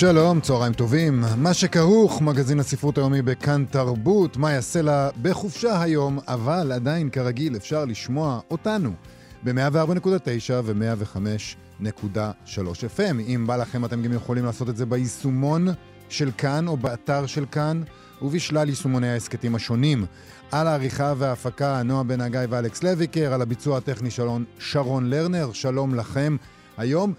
שלום, צהריים טובים. מה שכרוך, מגזין הספרות היומי בכאן תרבות, מה יעשה לה בחופשה היום, אבל עדיין כרגיל אפשר לשמוע אותנו ב-104.9 ו-105.3 FM. אם בא לכם אתם גם יכולים לעשות את זה ביישומון של כאן או באתר של כאן ובשלל יישומוני ההסכתים השונים. על העריכה וההפקה נועה בן הגיא ואלכס לויקר, על הביצוע הטכני שלון שרון לרנר, שלום לכם. היום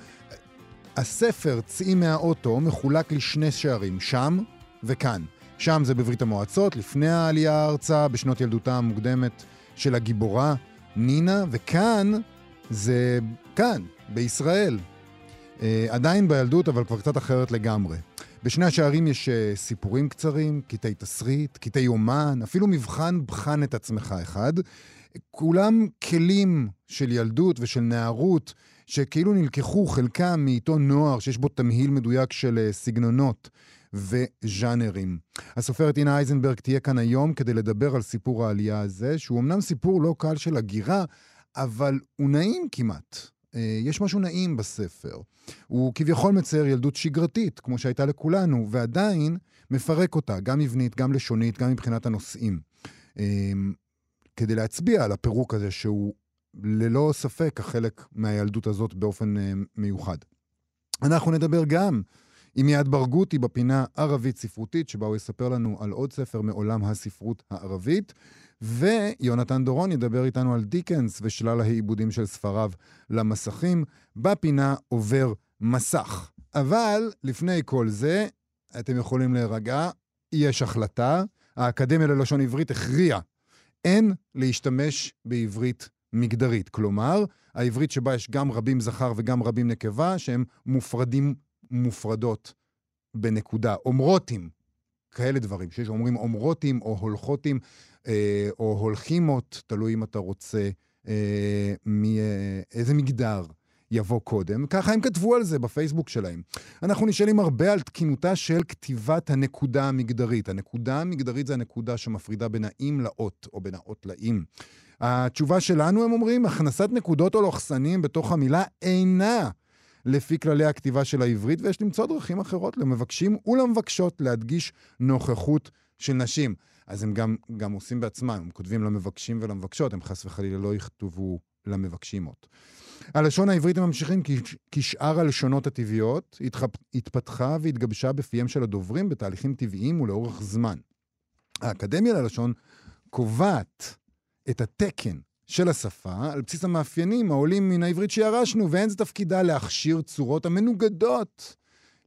הספר "צאי מהאוטו" מחולק לשני שערים, שם וכאן. שם זה בברית המועצות, לפני העלייה ארצה, בשנות ילדותה המוקדמת של הגיבורה נינה, וכאן זה כאן, בישראל. אה, עדיין בילדות, אבל כבר קצת אחרת לגמרי. בשני השערים יש אה, סיפורים קצרים, קטעי תסריט, קטעי אומן, אפילו מבחן בחן את עצמך אחד. כולם כלים של ילדות ושל נערות, שכאילו נלקחו חלקם מעיתון נוער שיש בו תמהיל מדויק של אה, סגנונות וז'אנרים. הסופרת אינה אייזנברג תהיה כאן היום כדי לדבר על סיפור העלייה הזה, שהוא אמנם סיפור לא קל של הגירה, אבל הוא נעים כמעט. אה, יש משהו נעים בספר. הוא כביכול מצייר ילדות שגרתית, כמו שהייתה לכולנו, ועדיין מפרק אותה, גם מבנית, גם לשונית, גם מבחינת הנושאים. אה, כדי להצביע על הפירוק הזה שהוא ללא ספק החלק מהילדות הזאת באופן uh, מיוחד. אנחנו נדבר גם עם מיעד ברגותי בפינה ערבית ספרותית, שבה הוא יספר לנו על עוד ספר מעולם הספרות הערבית, ויונתן דורון ידבר איתנו על דיקנס ושלל העיבודים של ספריו למסכים, בפינה עובר מסך. אבל לפני כל זה, אתם יכולים להירגע, יש החלטה, האקדמיה ללשון עברית הכריעה אין להשתמש בעברית מגדרית. כלומר, העברית שבה יש גם רבים זכר וגם רבים נקבה, שהם מופרדים, מופרדות בנקודה. אומרותים, כאלה דברים, שיש אומרים אומרותים או הולכותים אה, או הולכימות, תלוי אם אתה רוצה אה, מאיזה מגדר. יבוא קודם. ככה הם כתבו על זה בפייסבוק שלהם. אנחנו נשאלים הרבה על תקינותה של כתיבת הנקודה המגדרית. הנקודה המגדרית זה הנקודה שמפרידה בין האם לאות, או בין האות לאם. התשובה שלנו, הם אומרים, הכנסת נקודות או לוחסנים בתוך המילה אינה לפי כללי הכתיבה של העברית, ויש למצוא דרכים אחרות למבקשים ולמבקשות להדגיש נוכחות של נשים. אז הם גם, גם עושים בעצמם, הם כותבים למבקשים ולמבקשות, הם חס וחלילה לא יכתבו למבקשימות. הלשון העברית הם ממשיכים כשאר הלשונות הטבעיות, התפתחה והתגבשה בפיהם של הדוברים בתהליכים טבעיים ולאורך זמן. האקדמיה ללשון קובעת את התקן של השפה על בסיס המאפיינים העולים מן העברית שירשנו, ואין זה תפקידה להכשיר צורות המנוגדות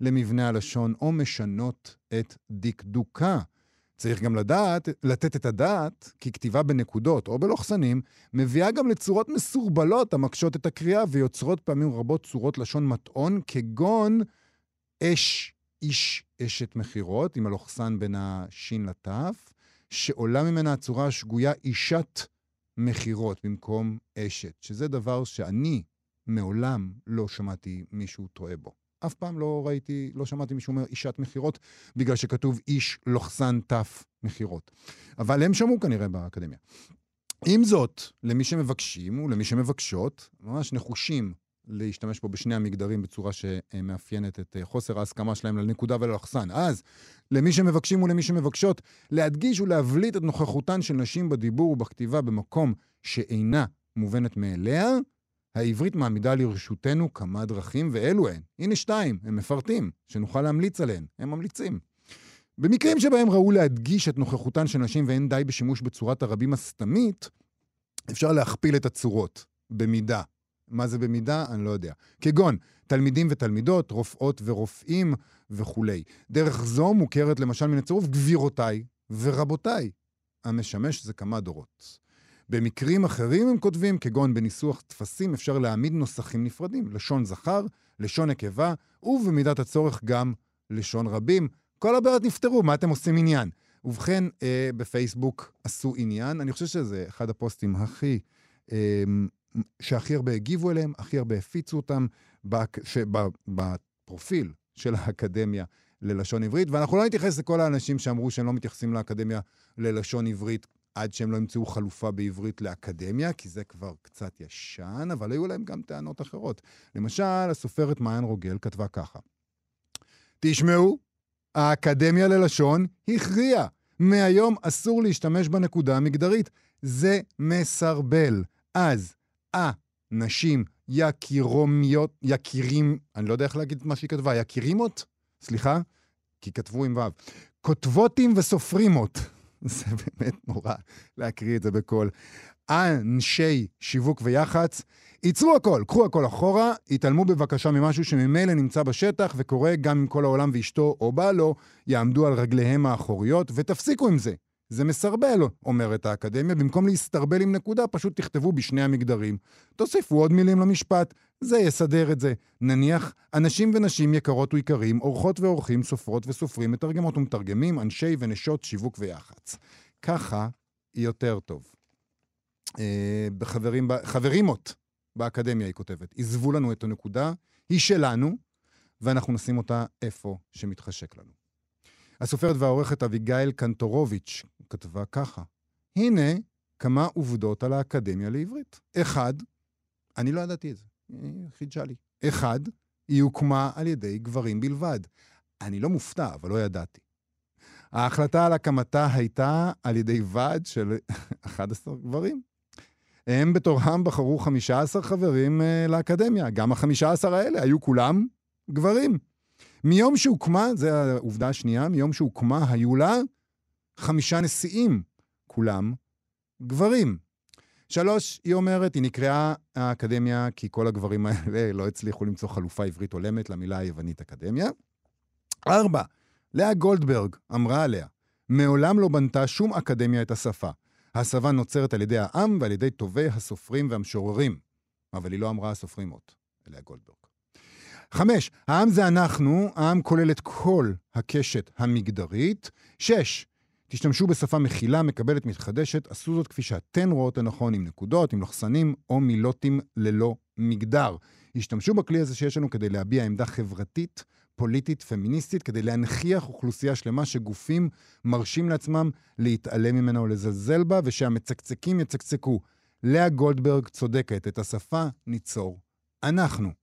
למבנה הלשון או משנות את דקדוקה. צריך גם לדעת, לתת את הדעת, כי כתיבה בנקודות או בלוחסנים מביאה גם לצורות מסורבלות המקשות את הקריאה ויוצרות פעמים רבות צורות לשון מטעון, כגון אש, איש, אשת מכירות, עם הלוחסן בין השין לתף, שעולה ממנה הצורה השגויה אישת מכירות במקום אשת, שזה דבר שאני מעולם לא שמעתי מישהו טועה בו. אף פעם לא ראיתי, לא שמעתי מישהו אומר אישת מכירות, בגלל שכתוב איש לוחסן תף מכירות. אבל הם שמעו כנראה באקדמיה. עם זאת, למי שמבקשים ולמי שמבקשות, ממש נחושים להשתמש פה בשני המגדרים בצורה שמאפיינת את חוסר ההסכמה שלהם לנקודה וללחסן. אז, למי שמבקשים ולמי שמבקשות, להדגיש ולהבליט את נוכחותן של נשים בדיבור ובכתיבה במקום שאינה מובנת מאליה, העברית מעמידה לרשותנו כמה דרכים, ואלו הן. הנה שתיים, הם מפרטים, שנוכל להמליץ עליהן. הם ממליצים. במקרים שבהם ראו להדגיש את נוכחותן של נשים ואין די בשימוש בצורת הרבים הסתמית, אפשר להכפיל את הצורות, במידה. מה זה במידה? אני לא יודע. כגון תלמידים ותלמידות, רופאות ורופאים וכולי. דרך זו מוכרת למשל מן הצירוף גבירותיי ורבותיי, המשמש זה כמה דורות. במקרים אחרים הם כותבים, כגון בניסוח טפסים, אפשר להעמיד נוסחים נפרדים, לשון זכר, לשון נקבה, ובמידת הצורך גם לשון רבים. כל הבעיות נפתרו, מה אתם עושים עניין? ובכן, אה, בפייסבוק עשו עניין, אני חושב שזה אחד הפוסטים הכי, אה, שהכי הרבה הגיבו אליהם, הכי הרבה הפיצו אותם בפרופיל של האקדמיה ללשון עברית, ואנחנו לא נתייחס לכל האנשים שאמרו שהם לא מתייחסים לאקדמיה ללשון עברית עד שהם לא ימצאו חלופה בעברית לאקדמיה, כי זה כבר קצת ישן, אבל היו להם גם טענות אחרות. למשל, הסופרת מעיין רוגל כתבה ככה: תשמעו, האקדמיה ללשון הכריעה. מהיום אסור להשתמש בנקודה המגדרית. זה מסרבל. אז, נשים יקירומיות, יקירים, אני לא יודע איך להגיד את מה שהיא כתבה, יקירימות? סליחה? כי כתבו עם ו'. כותבותים וסופרימות. זה באמת נורא להקריא את זה בקול. אנשי שיווק ויח"צ, ייצרו הכל, קחו הכל אחורה, התעלמו בבקשה ממשהו שממילא נמצא בשטח וקורה גם אם כל העולם ואשתו או בעלו יעמדו על רגליהם האחוריות, ותפסיקו עם זה. זה מסרבל, אומרת האקדמיה, במקום להסתרבל עם נקודה, פשוט תכתבו בשני המגדרים. תוסיפו עוד מילים למשפט, זה יסדר את זה. נניח, אנשים ונשים יקרות ויקרים, אורחות ואורחים, סופרות וסופרים, מתרגמות ומתרגמים, אנשי ונשות שיווק ויח"צ. ככה יותר טוב. אה, בחברים, חברימות באקדמיה, היא כותבת, עזבו לנו את הנקודה, היא שלנו, ואנחנו נשים אותה איפה שמתחשק לנו. הסופרת והעורכת אביגיל קנטורוביץ' כתבה ככה: הנה כמה עובדות על האקדמיה לעברית. אחד, אני לא ידעתי את זה, היא חידשה לי. אחד, היא הוקמה על ידי גברים בלבד. אני לא מופתע, אבל לא ידעתי. ההחלטה על הקמתה הייתה על ידי ועד של 11 גברים. הם בתורם בחרו 15 חברים uh, לאקדמיה. גם ה-15 האלה היו כולם גברים. מיום שהוקמה, זו העובדה השנייה, מיום שהוקמה היו לה חמישה נשיאים, כולם גברים. שלוש, היא אומרת, היא נקראה האקדמיה כי כל הגברים האלה לא הצליחו למצוא חלופה עברית הולמת למילה היוונית אקדמיה. ארבע, לאה גולדברג אמרה עליה, מעולם לא בנתה שום אקדמיה את השפה. השפה נוצרת על ידי העם ועל ידי טובי הסופרים והמשוררים. אבל היא לא אמרה הסופרים עוד, לאה גולדברג. חמש, העם זה אנחנו, העם כולל את כל הקשת המגדרית. שש, תשתמשו בשפה מכילה, מקבלת, מתחדשת, עשו זאת כפי שאתן רואות לנכון, עם נקודות, עם לחסנים או מילותים ללא מגדר. השתמשו בכלי הזה שיש לנו כדי להביע עמדה חברתית, פוליטית, פמיניסטית, כדי להנכיח אוכלוסייה שלמה שגופים מרשים לעצמם להתעלם ממנה או לזלזל בה, ושהמצקצקים יצקצקו. לאה גולדברג צודקת, את השפה ניצור אנחנו.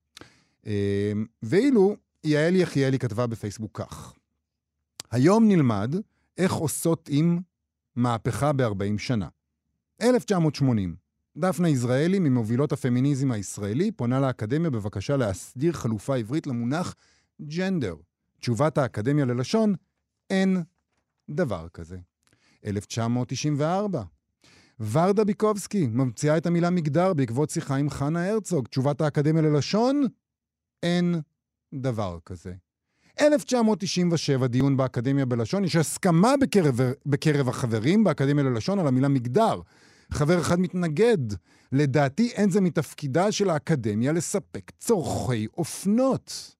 אמ, ואילו יעל יחיאלי כתבה בפייסבוק כך: היום נלמד איך עושות עם מהפכה ב-40 שנה. 1980, דפנה יזרעאלי, ממובילות הפמיניזם הישראלי, פונה לאקדמיה בבקשה להסדיר חלופה עברית למונח ג'נדר. תשובת האקדמיה ללשון, אין דבר כזה. 1994, ורדה ביקובסקי ממציאה את המילה מגדר בעקבות שיחה עם חנה הרצוג. תשובת האקדמיה ללשון, אין דבר כזה. 1997, דיון באקדמיה בלשון, יש הסכמה בקרב, בקרב החברים באקדמיה ללשון על המילה מגדר. חבר אחד מתנגד. לדעתי אין זה מתפקידה של האקדמיה לספק צורכי אופנות.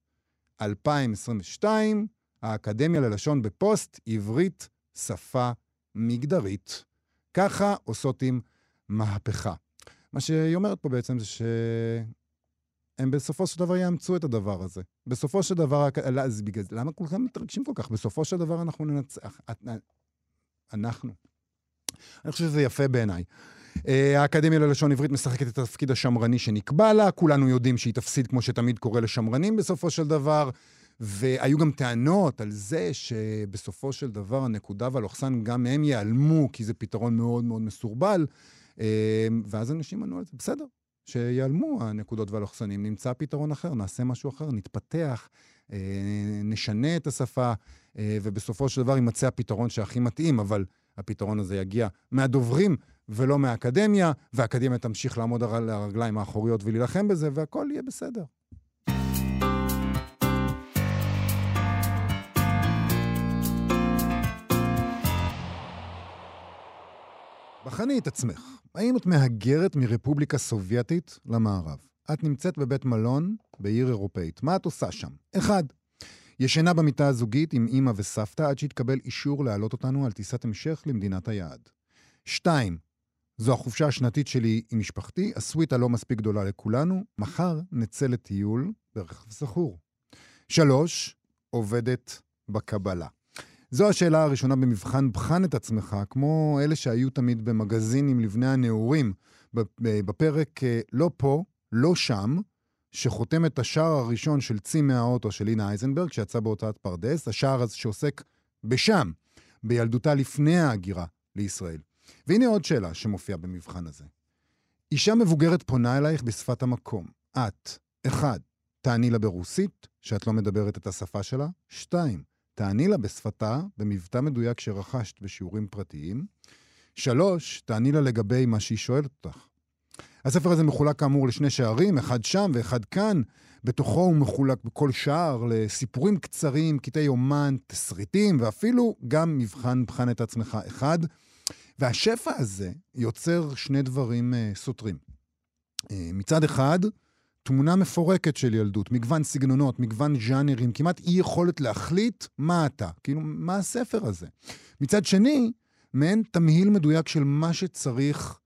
2022, האקדמיה ללשון בפוסט, עברית, שפה מגדרית. ככה עושות עם מהפכה. מה שהיא אומרת פה בעצם זה ש... הם בסופו של דבר יאמצו את הדבר הזה. בסופו של דבר, לא, אז בגלל זה, למה כולכם מתרגשים כל כך? בסופו של דבר אנחנו ננצח. אנחנו. אני חושב שזה יפה בעיניי. אה, האקדמיה ללשון עברית משחקת את התפקיד השמרני שנקבע לה, כולנו יודעים שהיא תפסיד כמו שתמיד קורה לשמרנים בסופו של דבר, והיו גם טענות על זה שבסופו של דבר הנקודה והלוכסן גם הם ייעלמו, כי זה פתרון מאוד מאוד מסורבל, אה, ואז אנשים ענו על זה, בסדר, שיעלמו הנקודות והלוכסנים, נמצא פתרון אחר, נעשה משהו אחר, נתפתח, אה, נשנה את השפה, אה, ובסופו של דבר יימצא הפתרון שהכי מתאים, אבל הפתרון הזה יגיע מהדוברים ולא מהאקדמיה, והאקדמיה תמשיך לעמוד על הרגליים האחוריות ולהילחם בזה, והכל יהיה בסדר. בחני את עצמך. האם את מהגרת מרפובליקה סובייטית למערב? את נמצאת בבית מלון בעיר אירופאית. מה את עושה שם? אחד, ישנה במיטה הזוגית עם אימא וסבתא עד שהתקבל אישור להעלות אותנו על טיסת המשך למדינת היעד. שתיים, זו החופשה השנתית שלי עם משפחתי, הסוויטה לא מספיק גדולה לכולנו, מחר נצא לטיול ברכב סחור. שלוש, עובדת בקבלה. זו השאלה הראשונה במבחן בחן את עצמך, כמו אלה שהיו תמיד במגזינים לבני הנעורים, בפרק אה, לא פה, לא שם, שחותם את השער הראשון של צי מהאוטו של אינה אייזנברג, שיצא בהוצאת פרדס, השער הזה שעוסק בשם, בילדותה לפני ההגירה לישראל. והנה עוד שאלה שמופיעה במבחן הזה. אישה מבוגרת פונה אלייך בשפת המקום. את, אחד, תעני לה ברוסית, שאת לא מדברת את השפה שלה. שתיים, תעני לה בשפתה, במבטא מדויק שרכשת בשיעורים פרטיים. שלוש, תעני לה לגבי מה שהיא שואלת אותך. הספר הזה מחולק כאמור לשני שערים, אחד שם ואחד כאן. בתוכו הוא מחולק בכל שער לסיפורים קצרים, קטעי אומן, תסריטים, ואפילו גם מבחן בחן את עצמך אחד. והשפע הזה יוצר שני דברים uh, סותרים. Uh, מצד אחד, תמונה מפורקת של ילדות, מגוון סגנונות, מגוון ז'אנרים, כמעט אי יכולת להחליט מה אתה, כאילו, מה הספר הזה. מצד שני, מעין תמהיל מדויק של מה שצריך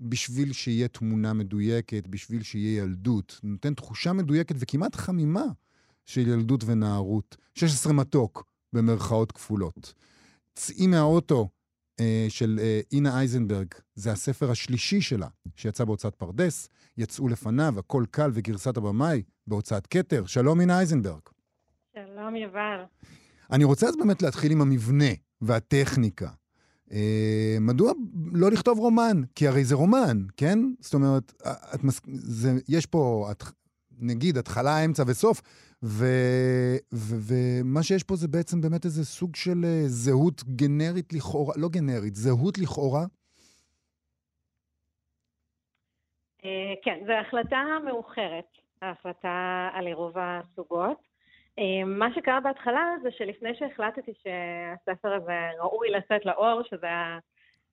בשביל שיהיה תמונה מדויקת, בשביל שיהיה ילדות. נותן תחושה מדויקת וכמעט חמימה של ילדות ונערות. 16 מתוק, במרכאות כפולות. צאי מהאוטו של אה, אינה אייזנברג, זה הספר השלישי שלה, שיצא בהוצאת פרדס. יצאו לפניו, הכל קל וגרסת הבמאי, בהוצאת כתר. שלום, אינה אייזנברג. שלום, יובל. אני רוצה אז באמת להתחיל עם המבנה והטכניקה. אה, מדוע לא לכתוב רומן? כי הרי זה רומן, כן? זאת אומרת, את מס... זה, יש פה, את, נגיד, התחלה, אמצע וסוף. ומה שיש פה זה בעצם באמת איזה סוג של אה, זהות גנרית לכאורה, לא גנרית, זהות לכאורה. אה, כן, זו החלטה מאוחרת, ההחלטה על עירוב הסוגות. אמ, מה שקרה בהתחלה זה שלפני שהחלטתי שהספר הזה ראוי לצאת לאור, שזה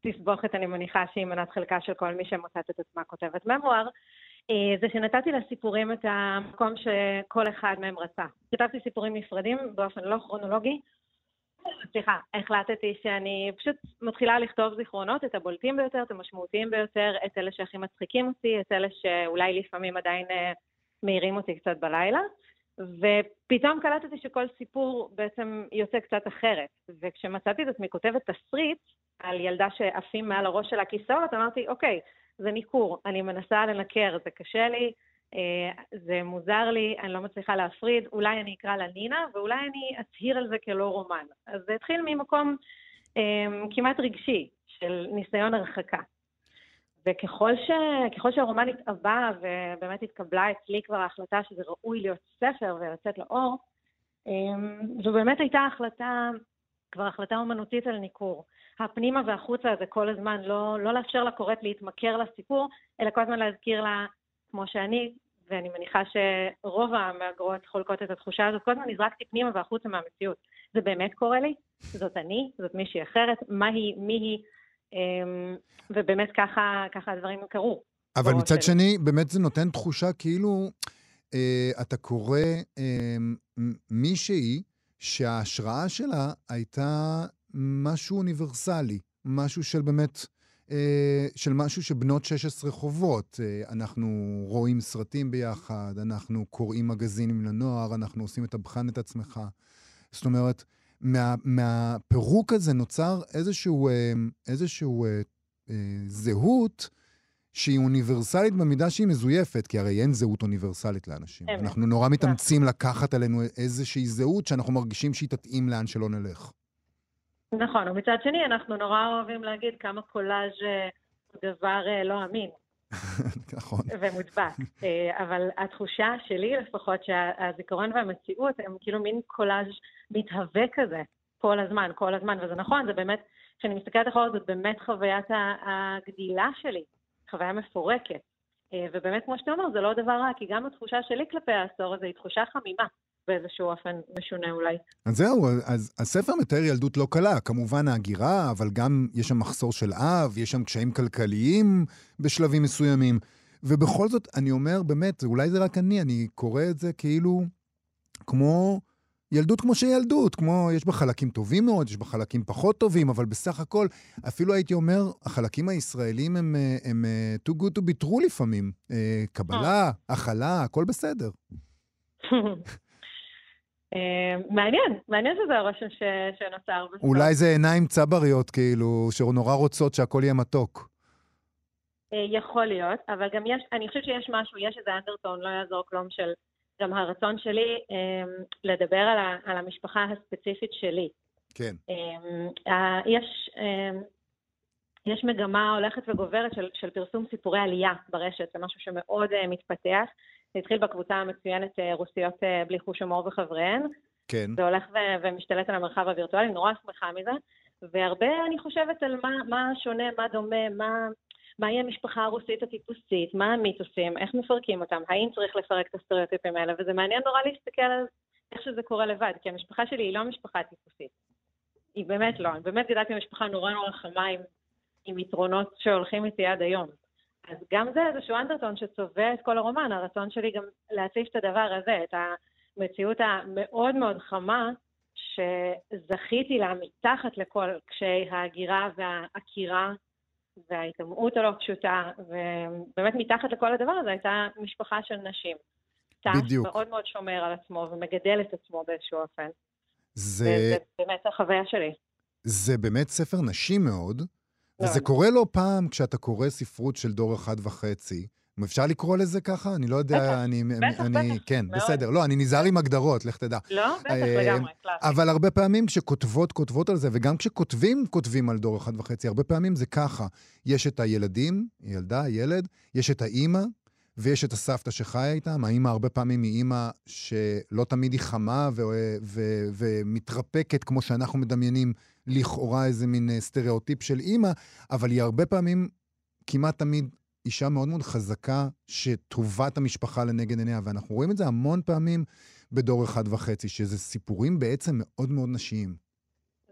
התסבוכת, אני מניחה, שהיא מנת חלקה של כל מי שמוצאת את עצמה כותבת ממואר, אה, זה שנתתי לסיפורים את המקום שכל אחד מהם רצה. כתבתי סיפורים נפרדים באופן לא כרונולוגי. סליחה, החלטתי שאני פשוט מתחילה לכתוב זיכרונות, את הבולטים ביותר, את המשמעותיים ביותר, את אלה שהכי מצחיקים אותי, את אלה שאולי לפעמים עדיין אה, מעירים אותי קצת בלילה. ופתאום קלטתי שכל סיפור בעצם יוצא קצת אחרת. וכשמצאתי את עצמי כותבת תסריט על ילדה שעפים מעל הראש של הכיסאות, אמרתי, אוקיי, זה ניכור, אני מנסה לנקר, זה קשה לי, אה, זה מוזר לי, אני לא מצליחה להפריד, אולי אני אקרא לה נינה, ואולי אני אצהיר על זה כלא רומן. אז זה התחיל ממקום אה, כמעט רגשי, של ניסיון הרחקה. וככל ש... שהרומן התאבא ובאמת התקבלה אצלי כבר ההחלטה שזה ראוי להיות ספר ולצאת לאור, אמ, זו באמת הייתה החלטה, כבר החלטה אומנותית על ניכור. הפנימה והחוצה הזה כל הזמן, לא, לא לאפשר לקוראת להתמכר לסיפור, אלא כל הזמן להזכיר לה, כמו שאני, ואני מניחה שרוב המהגרות חולקות את התחושה הזאת, כל הזמן נזרקתי פנימה והחוצה מהמציאות. זה באמת קורה לי? זאת אני? זאת מישהי אחרת? מה היא? מי היא? אמ, ובאמת ככה, ככה הדברים קרו. אבל מצד של... שני, באמת זה נותן תחושה כאילו אה, אתה קורא אה, מישהי שההשראה שלה הייתה משהו אוניברסלי, משהו של באמת, אה, של משהו שבנות 16 חוות. אה, אנחנו רואים סרטים ביחד, אנחנו קוראים מגזינים לנוער, אנחנו עושים את הבחן את עצמך. זאת אומרת, מה, מהפירוק הזה נוצר איזשהו, אה, איזשהו אה, אה, זהות שהיא אוניברסלית במידה שהיא מזויפת, כי הרי אין זהות אוניברסלית לאנשים. אמת. אנחנו נורא מתאמצים לקחת עלינו איזושהי זהות שאנחנו מרגישים שהיא תתאים לאן שלא נלך. נכון, ומצד שני אנחנו נורא אוהבים להגיד כמה קולאז' הוא דבר לא אמין. נכון. ומודבק. אה, אבל התחושה שלי לפחות, שהזיכרון והמציאות הם כאילו מין קולאז' מתהווה כזה, כל הזמן, כל הזמן, וזה נכון, זה באמת, כשאני מסתכלת אחורה, זאת באמת חוויית הגדילה שלי, חוויה מפורקת. אה, ובאמת, כמו שאתה אומר, זה לא דבר רע, כי גם התחושה שלי כלפי העשור הזה היא תחושה חמימה. באיזשהו אופן משונה אולי. אז זהו, אז הספר מתאר ילדות לא קלה. כמובן ההגירה, אבל גם יש שם מחסור של אב, יש שם קשיים כלכליים בשלבים מסוימים. ובכל זאת, אני אומר, באמת, אולי זה רק אני, אני קורא את זה כאילו כמו ילדות כמו שילדות, כמו, יש בה חלקים טובים מאוד, יש בה חלקים פחות טובים, אבל בסך הכל, אפילו הייתי אומר, החלקים הישראלים הם, אה, הם, הם too good to be true לפעמים. קבלה, הכלה, הכל בסדר. מעניין, מעניין שזה הרושם שנוצר. אולי זה עיניים צבריות, כאילו, שנורא רוצות שהכל יהיה מתוק. יכול להיות, אבל גם יש, אני חושבת שיש משהו, יש איזה אנדרטון, לא יעזור כלום, של גם הרצון שלי אה, לדבר על, ה, על המשפחה הספציפית שלי. כן. אה, יש, אה, יש מגמה הולכת וגוברת של, של פרסום סיפורי עלייה ברשת, זה משהו שמאוד אה, מתפתח. זה התחיל בקבוצה המצוינת אה, רוסיות אה, בלי חוש הומור וחבריהן. כן. זה הולך ו- ומשתלט על המרחב הווירטואלי, נורא שמחה מזה. והרבה אני חושבת על מה, מה שונה, מה דומה, מה, מהי המשפחה הרוסית הטיפוסית, מה המיתוסים, איך מפרקים אותם, האם צריך לפרק את הסטריאוטיפים האלה, וזה מעניין נורא להסתכל על איך שזה קורה לבד, כי המשפחה שלי היא לא משפחה טיפוסית. היא באמת לא, אני באמת גדלתי במשפחה נורא נורא חמה עם, עם יתרונות שהולכים איתי עד היום. אז גם זה איזשהו אנדרטון שצובע את כל הרומן, הרצון שלי גם להציף את הדבר הזה, את המציאות המאוד מאוד חמה, שזכיתי לה מתחת לכל קשיי ההגירה והעקירה וההיטמעות הלא פשוטה, ובאמת מתחת לכל הדבר הזה הייתה משפחה של נשים. בדיוק. מאוד מאוד שומר על עצמו ומגדל את עצמו באיזשהו אופן. זה... זה באמת החוויה שלי. זה באמת ספר נשי מאוד, מאוד. וזה קורה לא פעם כשאתה קורא ספרות של דור אחד וחצי. אפשר לקרוא לזה ככה? אני לא יודע, בטח, אני... בטח, אני, בטח, כן, מאוד. בסדר. לא, אני נזהר עם הגדרות, לך תדע. לא? בטח, אה, לגמרי, קלאסי. אבל הרבה פעמים כשכותבות, כותבות על זה, וגם כשכותבים, כותבים על דור אחד וחצי, הרבה פעמים זה ככה. יש את הילדים, ילדה, ילד, יש את האימא, ויש את הסבתא שחיה איתם. האימא הרבה פעמים היא אימא שלא תמיד היא חמה ו- ו- ומתרפקת, כמו שאנחנו מדמיינים, לכאורה איזה מין אה, סטריאוטיפ של אימא, אבל היא הרבה פעמים, כמעט תמיד, אישה מאוד מאוד חזקה, שטובת המשפחה לנגד עיניה, ואנחנו רואים את זה המון פעמים בדור אחד וחצי, שזה סיפורים בעצם מאוד מאוד נשיים.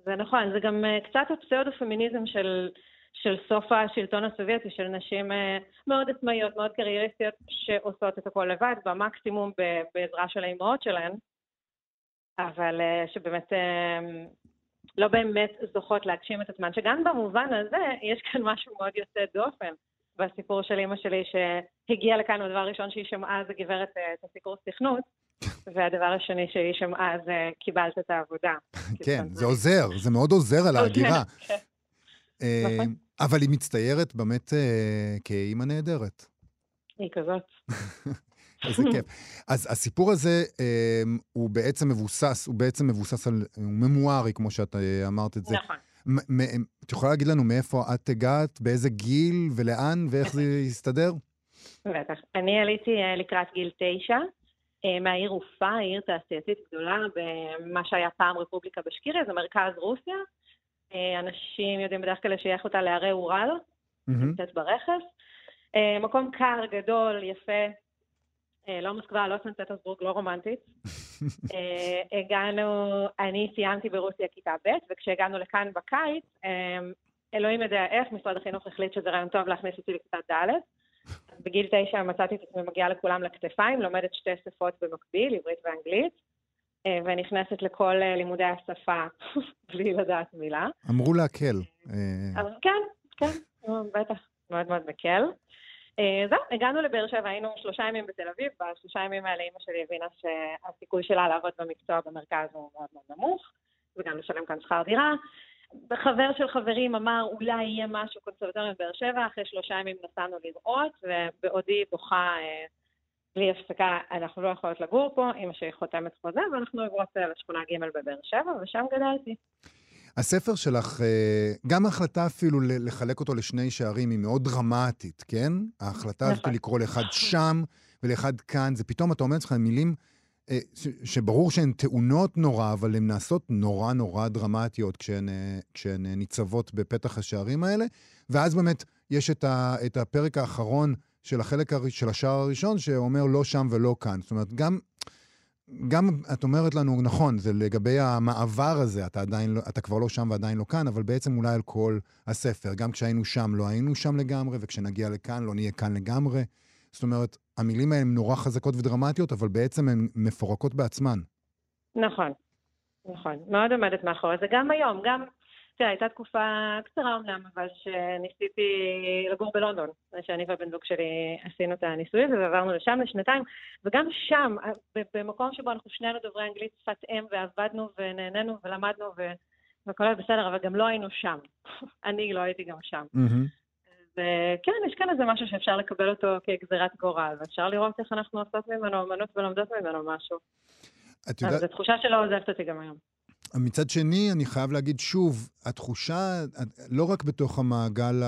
זה נכון, זה גם אה, קצת הפסאודו-פמיניזם של, של סוף השלטון הסובייטי, של נשים אה, מאוד עצמאיות, מאוד קרייריסטיות, שעושות את הכל לבד, במקסימום בעזרה של האימהות שלהן, אבל אה, שבאמת לא באמת זוכות להגשים את עצמן, שגם במובן הזה יש כאן משהו מאוד יוצא דופן. בסיפור של אימא שלי שהגיעה לכאן, והדבר הראשון שהיא שמעה זה גברת אה, את הסיקור סכנות, והדבר השני שהיא שמעה זה קיבלת את העבודה. כן, זה עוזר, זה מאוד עוזר על ההגירה. כן. אה, נכון. אבל היא מצטיירת באמת אה, כאימא נהדרת. היא כזאת. איזה כיף. אז הסיפור הזה אה, הוא בעצם מבוסס, הוא בעצם מבוסס על, הוא ממוארי, כמו שאת אמרת את זה. נכון. את יכולה להגיד לנו מאיפה את הגעת, באיזה גיל ולאן, ואיך זה יסתדר? בטח. אני עליתי אה, לקראת גיל תשע, אה, מהעיר אופה, עיר תעשייתית גדולה, במה שהיה פעם רפובליקה בשקיריה, זה מרכז רוסיה. אה, אנשים יודעים בדרך כלל לשייך אותה להרי אורל. נמצאת ברכס. מקום קר, גדול, יפה. אה, לא מוסקבה, לא סן פטרסבורג, לא רומנטית. אה, הגענו, אני סיימתי ברוסיה כיתה ב', וכשהגענו לכאן בקיץ, אה, אלוהים יודע איך, משרד החינוך החליט שזה רעיון טוב להכניס אותי לכיתה ד'. בגיל תשע מצאתי את עצמי מגיעה לכולם לכתפיים, לומדת שתי שפות במקביל, עברית ואנגלית, אה, ונכנסת לכל לימודי השפה בלי לדעת מילה. אמרו להקל. כן, כן, בטח, מאוד מאוד מקל. אה, זהו, הגענו לבאר שבע, היינו שלושה ימים בתל אביב, בשלושה ימים האלה אימא שלי הבינה שהסיכוי שלה לעבוד במקצוע במרכז הוא מאוד מאוד נמוך, וגם לשלם כאן שכר דירה. חבר של חברים אמר, אולי יהיה משהו קונסרבטורי בבאר שבע, אחרי שלושה ימים נסענו לראות, ובעודי בוכה אה, בלי הפסקה, אנחנו לא יכולות לגור פה, אמא שלי חותמת חוזה, ואנחנו עוברות אה, לשכונה ג' בבאר שבע, ושם גדלתי. הספר שלך, אה, גם ההחלטה אפילו לחלק אותו לשני שערים היא מאוד דרמטית, כן? ההחלטה הזאת נכון. לקרוא לאחד שם ולאחד כאן, זה פתאום, אתה אומר לעצמך מילים אה, שברור שהן טעונות נורא, אבל הן נעשות נורא נורא דרמטיות כשהן, אה, כשהן ניצבות בפתח השערים האלה, ואז באמת יש את, ה, את הפרק האחרון של החלק הר, של השער הראשון, שאומר לא שם ולא כאן. זאת אומרת, גם... גם את אומרת לנו, נכון, זה לגבי המעבר הזה, אתה עדיין לא, אתה כבר לא שם ועדיין לא כאן, אבל בעצם אולי על כל הספר. גם כשהיינו שם, לא היינו שם לגמרי, וכשנגיע לכאן, לא נהיה כאן לגמרי. זאת אומרת, המילים האלה הן נורא חזקות ודרמטיות, אבל בעצם הן מפורקות בעצמן. נכון, נכון, מאוד עומדת מאחורי זה. גם היום, גם, הייתה תקופה קצרה אמנם, אבל שניסיתי לגור בלונדון, שאני והבן זוג שלי עשינו את הניסוי הזה ועברנו לשם לשנתיים, וגם שם, במקום שבו אנחנו שנינו דוברי אנגלית שפת אם, ועבדנו ונהנינו ולמדנו ו... והכל היה בסדר, אבל גם לא היינו שם. אני לא הייתי גם שם. וכן, יש כאן איזה משהו שאפשר לקבל אותו כגזירת גורל, ואפשר לראות איך אנחנו עושות ממנו אמנות ולומדות ממנו משהו. את יודעת... אז התחושה שלא עוזבת אותי גם היום. מצד שני, אני חייב להגיד שוב, התחושה, לא רק בתוך המעגל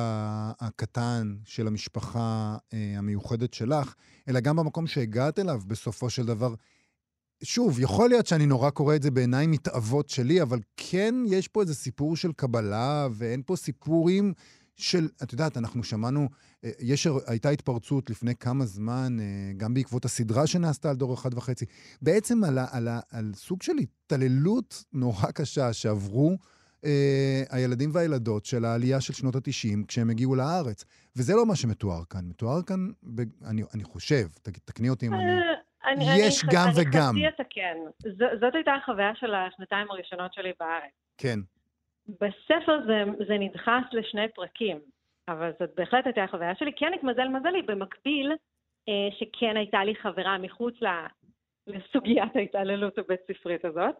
הקטן של המשפחה אה, המיוחדת שלך, אלא גם במקום שהגעת אליו בסופו של דבר. שוב, יכול להיות שאני נורא קורא את זה בעיניים מתאבות שלי, אבל כן יש פה איזה סיפור של קבלה, ואין פה סיפורים של, את יודעת, אנחנו שמענו, אה, יש, הייתה התפרצות לפני כמה זמן, אה, גם בעקבות הסדרה שנעשתה על דור אחד וחצי, בעצם על, על, על סוג של התעללות נורא קשה שעברו אה, הילדים והילדות של העלייה של שנות ה-90 כשהם הגיעו לארץ. וזה לא מה שמתואר כאן. מתואר כאן, ב, אני, אני חושב, תקני אותי אם אני... אה, אני, יש אני, גם אני וגם. אני חצי אתקן. זאת הייתה החוויה של השנתיים הראשונות שלי בארץ. כן. בספר זה, זה נדחס לשני פרקים, אבל זאת בהחלט הייתה החוויה שלי. כן התמזל מזלי, במקביל, אה, שכן הייתה לי חברה מחוץ לסוגיית ההתעללות הבית ספרית הזאת.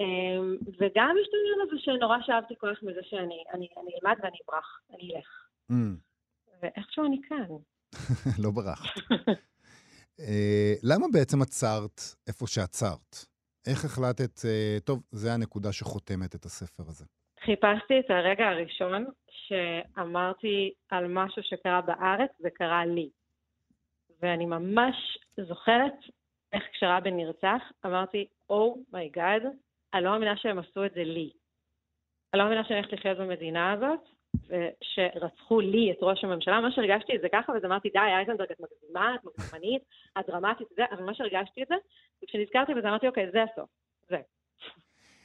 אה, וגם יש את העניין הזה שנורא שאבתי כוח מזה שאני אני, אני אלמד ואני אברח, אני אלך. Mm. ואיכשהו אני כאן. לא ברחת. אה, למה בעצם עצרת איפה שעצרת? איך החלטת, אה, טוב, זה הנקודה שחותמת את הספר הזה? חיפשתי את הרגע הראשון שאמרתי על משהו שקרה בארץ, זה קרה לי. ואני ממש זוכרת איך כשרבין נרצח, אמרתי, oh my god, אני לא מאמינה שהם עשו את זה לי. אני לא מאמינה שאני הולכת לחיות במדינה הזאת, ושרצחו לי את ראש הממשלה, ממש הרגשתי את זה ככה, ואז אמרתי, די, אייזנברג, את מגזימה, את מגזימנית, את דרמטית, זה, אבל ממש הרגשתי את זה, וכשנזכרתי בזה אמרתי, אוקיי, זה הסוף, זה.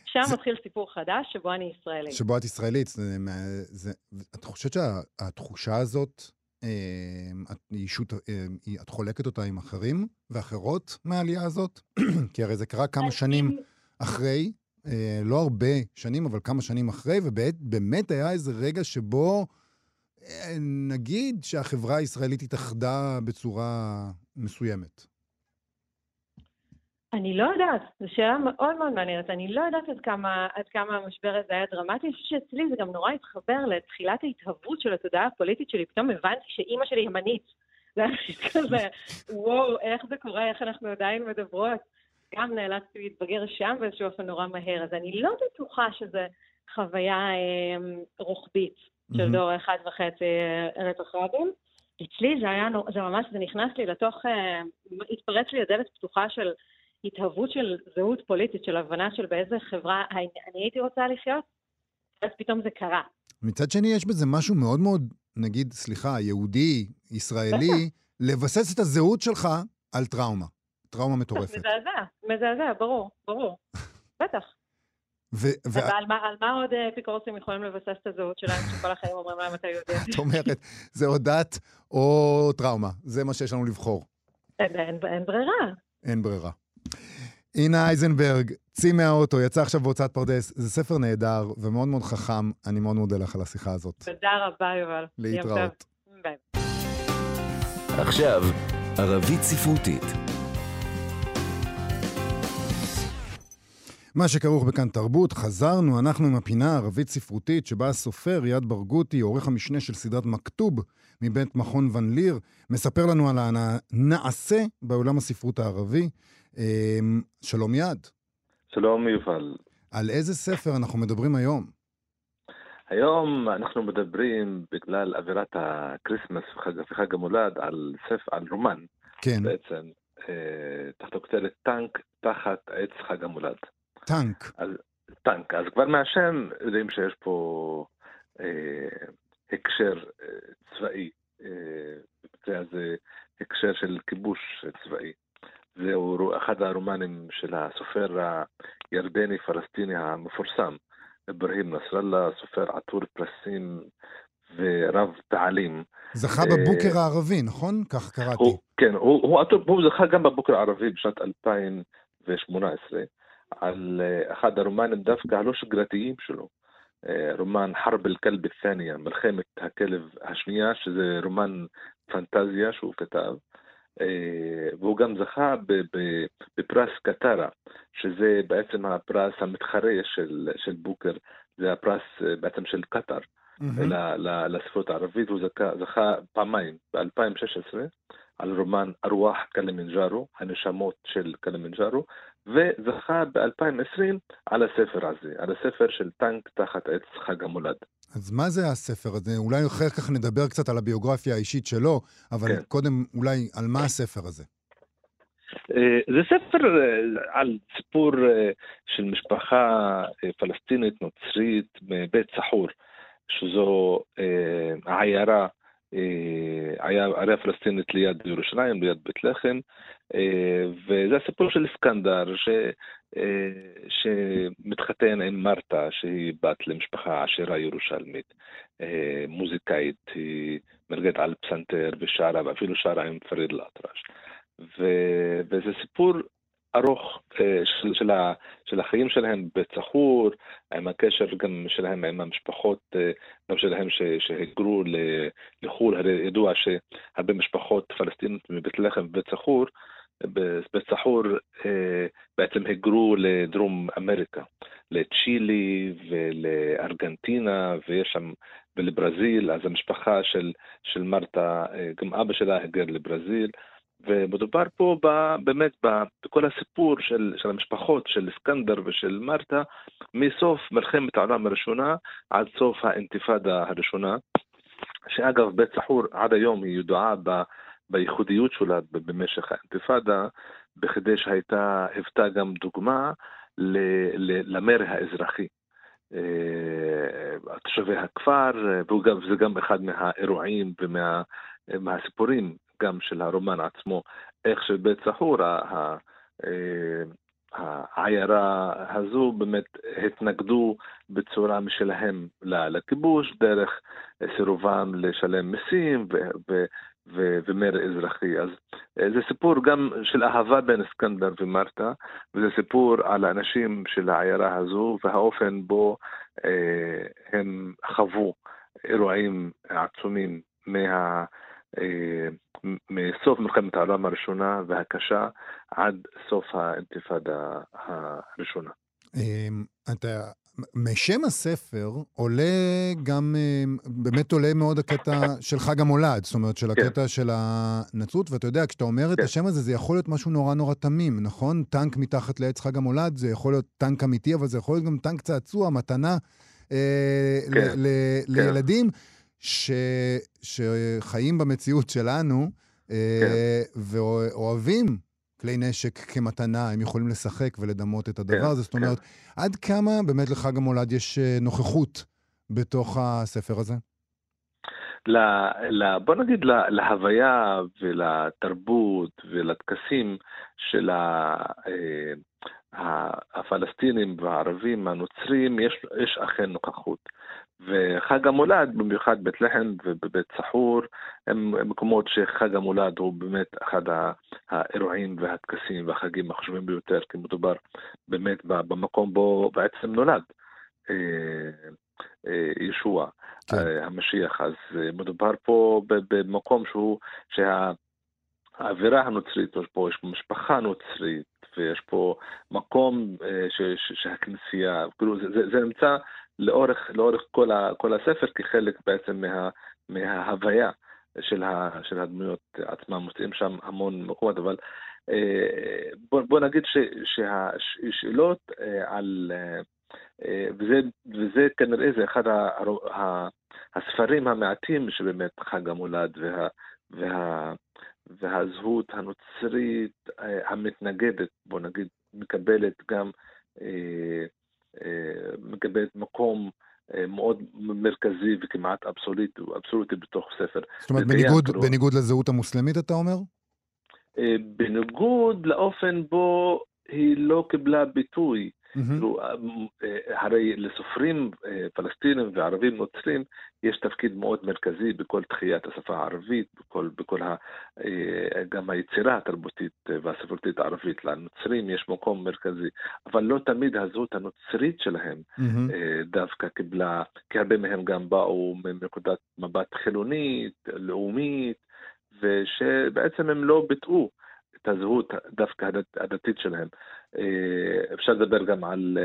שם זה... מתחיל סיפור חדש, שבו אני ישראלית. שבו את ישראלית. זה, זה, את חושבת שהתחושה הזאת, אה, את, אישות, אה, את חולקת אותה עם אחרים ואחרות מהעלייה הזאת? כי הרי זה קרה כמה שנים אחרי, אה, לא הרבה שנים, אבל כמה שנים אחרי, ובאמת היה איזה רגע שבו אה, נגיד שהחברה הישראלית התאחדה בצורה מסוימת. אני לא יודעת, זו שאלה מאוד מאוד מעניינת. אני לא יודעת עד כמה, עד כמה המשבר הזה היה דרמטי. אני חושבת שאצלי זה גם נורא התחבר לתחילת ההתהוות של התודעה הפוליטית שלי. פתאום הבנתי שאימא שלי ימנית. זה היה כזה, וואו, איך זה קורה, איך אנחנו עדיין מדברות. גם נאלצתי להתבגר שם באיזשהו אופן נורא מהר, אז אני לא בטוחה שזו חוויה אה, רוחבית של mm-hmm. דור אחד וחצי אה, רצח רבין. אצלי זה היה, זה ממש, זה נכנס לי לתוך, אה, התפרץ לי הדלת פתוחה של התהוות של זהות פוליטית, של הבנה של באיזה חברה אני, אני הייתי רוצה לחיות, אז פתאום זה קרה. מצד שני, יש בזה משהו מאוד מאוד, נגיד, סליחה, יהודי, ישראלי, לבסס את הזהות שלך על טראומה. טראומה מטורפת. מזעזע, מזעזע, ברור, ברור. בטח. ו- ו- ועל מה, מה עוד אה, אפיקורסים יכולים לבסס את הזהות שלהם, שכל החיים אומרים להם אתה יהודי? את אומרת, זה או דת או טראומה, זה מה שיש לנו לבחור. אין, אין, אין ברירה. אין ברירה. אינה אייזנברג, צאי מהאוטו, יצא עכשיו בהוצאת פרדס. זה ספר נהדר ומאוד מאוד חכם. אני מאוד מודה לך על השיחה הזאת. תודה רבה, יובל. להתראות. עכשיו, ערבית ספרותית. מה שכרוך בכאן תרבות, חזרנו, אנחנו עם הפינה הערבית ספרותית שבה הסופר יד ברגותי, עורך המשנה של סדרת מכתוב מבית מכון ון ליר, מספר לנו על הנעשה בעולם הספרות הערבי. אמ, שלום יד. שלום יובל. על איזה ספר אנחנו מדברים היום? היום אנחנו מדברים, בגלל אווירת ה Christmas וחג המולד, על ספר, על רומן. כן. בעצם, אה, תחת הכותרת טנק תחת עץ חג המולד. טנק. אז, טנק. אז כבר מהשם יודעים שיש פה אה, הקשר אה, צבאי. אה, זה הקשר של כיבוש צבאי. זהו אחד הרומנים של הסופר הירדני-פלסטיני המפורסם, אברהים נסראללה, סופר עטור פרסים ורב פעלים. זכה בבוקר אה, הערבי, נכון? כך קראתי. הוא, כן, הוא, הוא, הוא, הוא זכה גם בבוקר הערבי בשנת 2018. על אחד הרומנים דווקא הלא שגרתיים שלו. רומן חרב אל-כלב א מלחמת הכלב השנייה, שזה רומן פנטזיה שהוא כתב. והוא גם זכה בפרס קטרה, שזה בעצם הפרס המתחרה של, של בוקר, זה הפרס בעצם של קטאר. mm-hmm. לספרות הערבית, הוא זכה, זכה פעמיים, ב-2016 על רומן ארוח קלמנג'ארו, הנשמות של קלמנג'ארו, וזכה ב-2020 על הספר הזה, על הספר של טנק תחת עץ חג המולד. אז מה זה הספר הזה? אולי אחר כך נדבר קצת על הביוגרפיה האישית שלו, אבל כן. קודם אולי על מה הספר הזה. אה, זה ספר אה, על סיפור אה, של משפחה פלסטינית נוצרית מבית סחור. שזו עיירה, אה, עיירה פלסטינית ליד ירושלים, ליד בית לחם, אה, וזה הסיפור של אסקנדר, ש, אה, שמתחתן עם מרתה, שהיא בת למשפחה עשירה ירושלמית, מוזיקאית, היא מרגת על פסנתר ושרה, ואפילו שרה עם פריד לאטרש. וזה סיפור ארוך אה, של, של, של החיים שלהם בצחור, עם הקשר גם שלהם עם המשפחות, אה, גם שלהם שהיגרו לחו"ל, הרי ידוע שהרבה משפחות פלסטיניות מבית לחם ובצחור, בצחור אה, בעצם היגרו לדרום אמריקה, לצ'ילי ולארגנטינה ויש שם, ולברזיל, אז המשפחה של, של מרתה, גם אבא שלה היגר לברזיל, ומדובר פה ב, באמת ב, בכל הסיפור של, של המשפחות של הסקנדר ושל מרתה מסוף מלחמת העולם הראשונה עד סוף האינתיפאדה הראשונה, שאגב בית סחור עד היום היא ידועה ב, בייחודיות שלה במשך האינתיפאדה, בכדי שהייתה, היוותה גם דוגמה ל, ל, למרי האזרחי. אה, תושבי הכפר, וזה גם אחד מהאירועים ומהסיפורים גם של הרומן עצמו, איך שבית סחור, אה, העיירה הזו באמת התנגדו בצורה משלהם לכיבוש, דרך סירובם לשלם מיסים ומרי אזרחי. אז אה, זה סיפור גם של אהבה בין אסקנדר ומרתה, וזה סיפור על האנשים של העיירה הזו והאופן בו אה, הם חוו אירועים עצומים מה... אה, מסוף מלחמת העולם הראשונה והקשה עד סוף האינתיפאדה הראשונה. אמ, אתה, משם הספר עולה גם, אמ, באמת עולה מאוד הקטע של חג המולד, זאת אומרת, של כן. הקטע של הנצרות, ואתה יודע, כשאתה אומר כן. את השם הזה, זה יכול להיות משהו נורא נורא תמים, נכון? טנק מתחת לעץ חג המולד, זה יכול להיות טנק אמיתי, אבל זה יכול להיות גם טנק צעצוע, מתנה אה, כן. ל- ל- כן. לילדים. ש, שחיים במציאות שלנו כן. אה, ואוהבים כלי נשק כמתנה, הם יכולים לשחק ולדמות את הדבר כן, הזה. זאת אומרת, כן. עד כמה באמת לחג המולד יש אה, נוכחות בתוך הספר הזה? ל, ל, בוא נגיד להוויה ולתרבות ולטקסים של ה, אה, הפלסטינים והערבים הנוצרים יש, יש אכן נוכחות. וחג המולד, במיוחד בית לחם ובבית סחור, הם מקומות שחג המולד הוא באמת אחד האירועים והטקסים והחגים החשובים ביותר, כי מדובר באמת במקום בו בעצם נולד אה, אה, ישוע, כן. אה, המשיח. אז מדובר פה במקום שהוא, שה... האווירה הנוצרית, יש פה, יש משפחה נוצרית, ויש פה מקום ש, ש, שהכנסייה, כאילו זה, זה, זה נמצא לאורך, לאורך כל, ה, כל הספר כחלק בעצם מה, מההוויה של, ה, של הדמויות עצמם, מוצאים שם המון מקומות, אבל אה, בוא, בוא נגיד ש, שהשאלות אה, על, אה, וזה, וזה כנראה זה אחד ה, הספרים המעטים שבאמת חג המולד וה, וה, והזהות הנוצרית המתנגדת, בוא נגיד, מקבלת גם מקבלת מקום אה, מאוד מרכזי וכמעט אבסולוטי, אבסולוטי בתוך ספר. זאת אומרת, בניגוד, בניגוד לזהות המוסלמית, אתה אומר? אה, בניגוד לאופן בו היא לא קיבלה ביטוי כאילו, הרי לסופרים פלסטינים וערבים נוצרים יש תפקיד מאוד מרכזי בכל תחיית השפה הערבית, בכל, בכל ה, גם היצירה התרבותית והספרותית הערבית. לנוצרים יש מקום מרכזי, אבל לא תמיד הזהות הנוצרית שלהם mm-hmm. דווקא קיבלה, כי הרבה מהם גם באו מנקודת מבט חילונית, לאומית, ושבעצם הם לא ביטאו את הזהות דווקא הדתית שלהם. אה, אפשר לדבר גם על,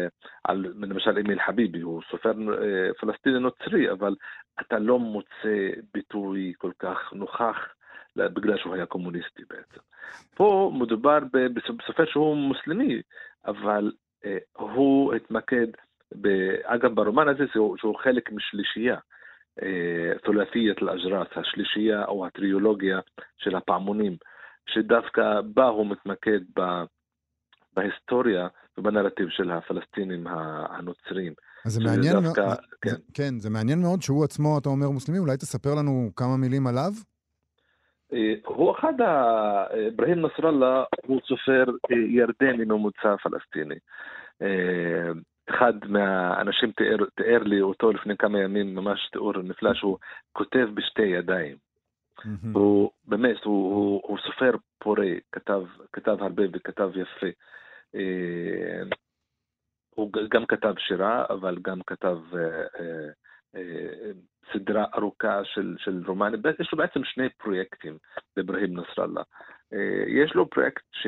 על למשל אמיל חביבי, הוא סופר אה, פלסטיני נוצרי, אבל אתה לא מוצא ביטוי כל כך נוכח בגלל שהוא היה קומוניסטי בעצם. פה מדובר בסופר שהוא מוסלמי, אבל אה, הוא התמקד, אגב ברומן הזה שהוא חלק משלישייה. ثلاثية الأجراس, השלישייה או הטריולוגיה של הפעמונים. שדווקא בה הוא מתמקד ב, בהיסטוריה ובנרטיב של הפלסטינים הנוצרים. אז זה מעניין דווקא, מאוד, כן. זה, כן, זה מעניין מאוד שהוא עצמו, אתה אומר, מוסלמי, אולי תספר לנו כמה מילים עליו? אה, הוא אחד, ה... אברהים נסראללה הוא סופר אה, ירדני ממוצע פלסטיני. אה, אחד מהאנשים תיאר, תיאר לי אותו לפני כמה ימים, ממש תיאור נפלא, שהוא כותב בשתי ידיים. Mm-hmm. הוא באמת, הוא, הוא, הוא סופר פורה, כתב, כתב הרבה וכתב יפה. אה, הוא גם כתב שירה, אבל גם כתב אה, אה, סדרה ארוכה של, של רומנים. יש לו בעצם שני פרויקטים לאברהים נסראללה. יש לו פרויקט ש...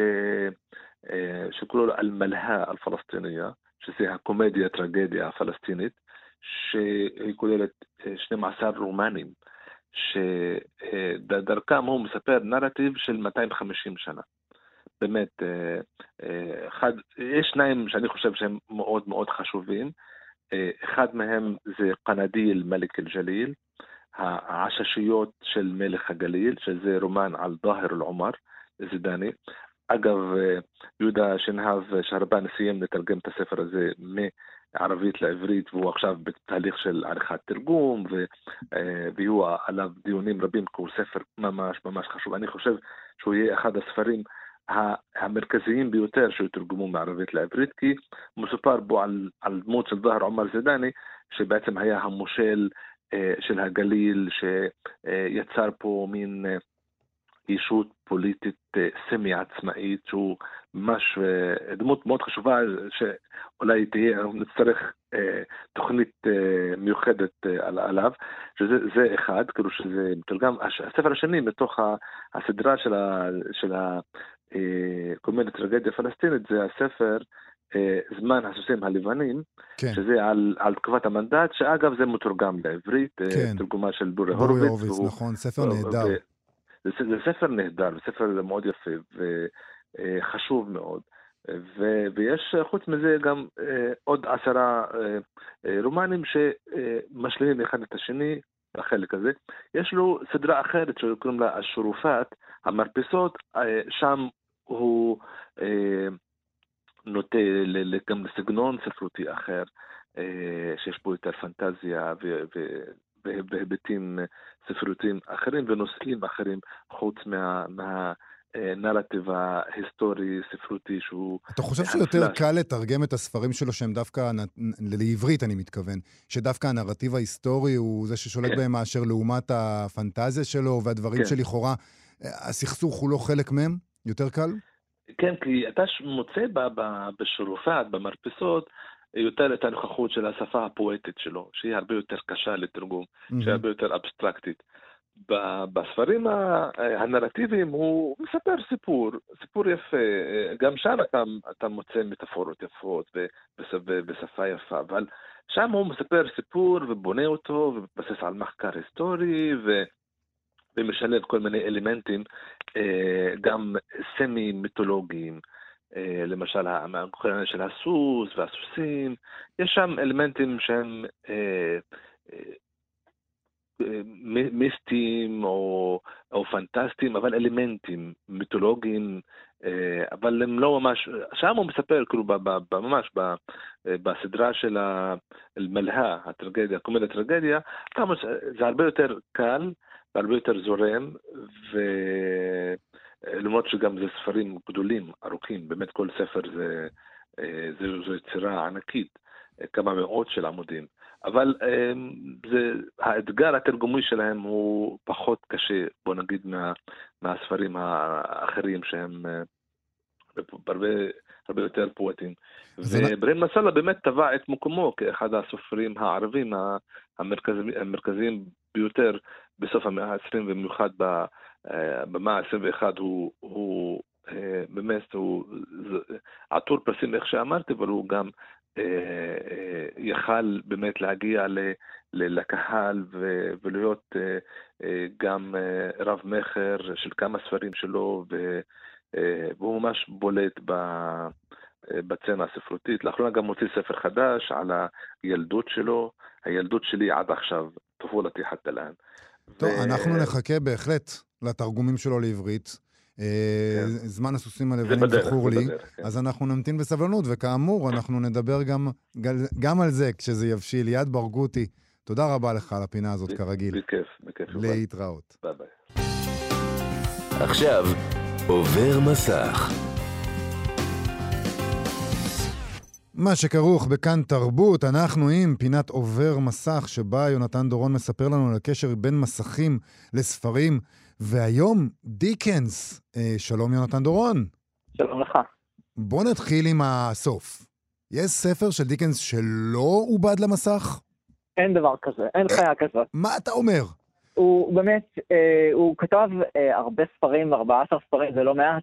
שקוראים לו אל-מלהה הפלסטיניה, שזה הקומדיה-טרגדיה הפלסטינית, שהיא כוללת 12 רומנים. שדרכם הוא מספר נרטיב של 250 שנה. באמת, אה, אה, אחד, יש שניים שאני חושב שהם מאוד מאוד חשובים. אה, אחד מהם זה קנדיל מלך אל-ג'ליל, העששיות של מלך הגליל, שזה רומן על דאהר אל-עומר, זידני. אגב, יהודה שנהב שהרבן סיים לתרגם את הספר הזה ערבית לעברית, והוא עכשיו בתהליך של עריכת תרגום, ויהיו עליו דיונים רבים, כי הוא ספר ממש ממש חשוב. אני חושב שהוא יהיה אחד הספרים המרכזיים ביותר שיתורגמו מערבית לעברית, כי מסופר בו על, על דמות של דהר עומר זידני, שבעצם היה המושל אה, של הגליל, שיצר פה מין אה, ישות פוליטית אה, סמי עצמאית, שהוא ממש דמות מאוד חשובה, שאולי תהיה, נצטרך תוכנית מיוחדת עליו, שזה אחד, כאילו שזה מתורגם, הספר השני מתוך הסדרה של, ה, של הקומדיה טרגדיה פלסטינית, זה הספר זמן הסוסים הלבנים, כן. שזה על, על תקופת המנדט, שאגב זה מתורגם לעברית, כן. תרגומה של בורי הורוביץ. הורוביץ, נכון, ספר נהדר. זה, זה ספר נהדר, זה ספר מאוד יפה וחשוב מאוד. ו, ויש חוץ מזה גם אה, עוד עשרה אה, אה, רומנים שמשלימים אחד את השני, החלק הזה. יש לו סדרה אחרת שקוראים לה השורופת, המרפסות, שם הוא נוטה גם לסגנון ספרותי אחר, שיש בו יותר פנטזיה בהיבטים ספרותיים אחרים ונושאים אחרים חוץ מה... מה נרטיב ההיסטורי, ספרותי, שהוא... אתה חושב שיותר קל לתרגם את הספרים שלו שהם דווקא, לעברית אני מתכוון, שדווקא הנרטיב ההיסטורי הוא זה ששולט כן. בהם מאשר לעומת הפנטזיה שלו והדברים כן. שלכאורה הסכסוך הוא לא חלק מהם? יותר קל? כן, כי אתה מוצא בשורופת, במרפסות, יותר את הנוכחות של השפה הפואטית שלו, שהיא הרבה יותר קשה לתרגום, mm-hmm. שהיא הרבה יותר אבסטרקטית. בספרים הנרטיביים הוא מספר סיפור, סיפור יפה. גם שם אתה, אתה מוצא מטאפורות יפות בשפה יפה, אבל שם הוא מספר סיפור ובונה אותו ומתבסס על מחקר היסטורי ו... ומשלב כל מיני אלמנטים, אה, גם סמי-מיתולוגיים. אה, למשל העניין של הסוס והסוסים, יש שם אלמנטים שהם אה, מיסטיים או, או פנטסטיים, אבל אלמנטים מיתולוגיים, אבל הם לא ממש, שם הוא מספר, כאילו, ממש בסדרה של המלהה, הטרגדיה, הקומדיה הטרגדיה, זה הרבה יותר קל והרבה יותר זורם, ו... למרות שגם זה ספרים גדולים, ארוכים, באמת כל ספר זה זו יצירה ענקית, כמה מאות של עמודים. אבל זה, האתגר התרגומי שלהם הוא פחות קשה, בוא נגיד, מה, מהספרים האחרים שהם הרבה, הרבה יותר פואטים. ואברהים מסאלה באמת טבע את מקומו כאחד הסופרים הערבים המרכזיים, ביותר בסוף המאה ה-20, במיוחד במאה ה-21, הוא, הוא באמת, הוא עטור פרסים, איך שאמרתי, אבל הוא גם יכל באמת להגיע לקהל ולהיות גם רב-מכר של כמה ספרים שלו, והוא ממש בולט בצנה הספרותית. לאחרונה גם הוציא ספר חדש על הילדות שלו, הילדות שלי עד עכשיו, טפולתי חתא לאן. טוב, ו... אנחנו נחכה בהחלט לתרגומים שלו לעברית. כן. זמן הסוסים הלבנים זכור לי, כן. אז אנחנו נמתין בסבלנות, וכאמור, אנחנו נדבר גם, גם על זה כשזה יבשיל. ליעד ברגותי, תודה רבה לך על הפינה הזאת, כרגיל. בכיף, בכיף. להתראות. ביי ביי. עכשיו, עובר מסך. מה שכרוך בכאן תרבות, אנחנו עם פינת עובר מסך, שבה יונתן דורון מספר לנו על הקשר בין מסכים לספרים. והיום דיקנס. אה, שלום יונתן דורון. שלום לך. בוא נתחיל עם הסוף. יש ספר של דיקנס שלא עובד למסך? אין דבר כזה, אין חיה כזאת. מה אתה אומר? הוא באמת, אה, הוא כתב אה, הרבה ספרים, 14 ספרים, זה לא מעט,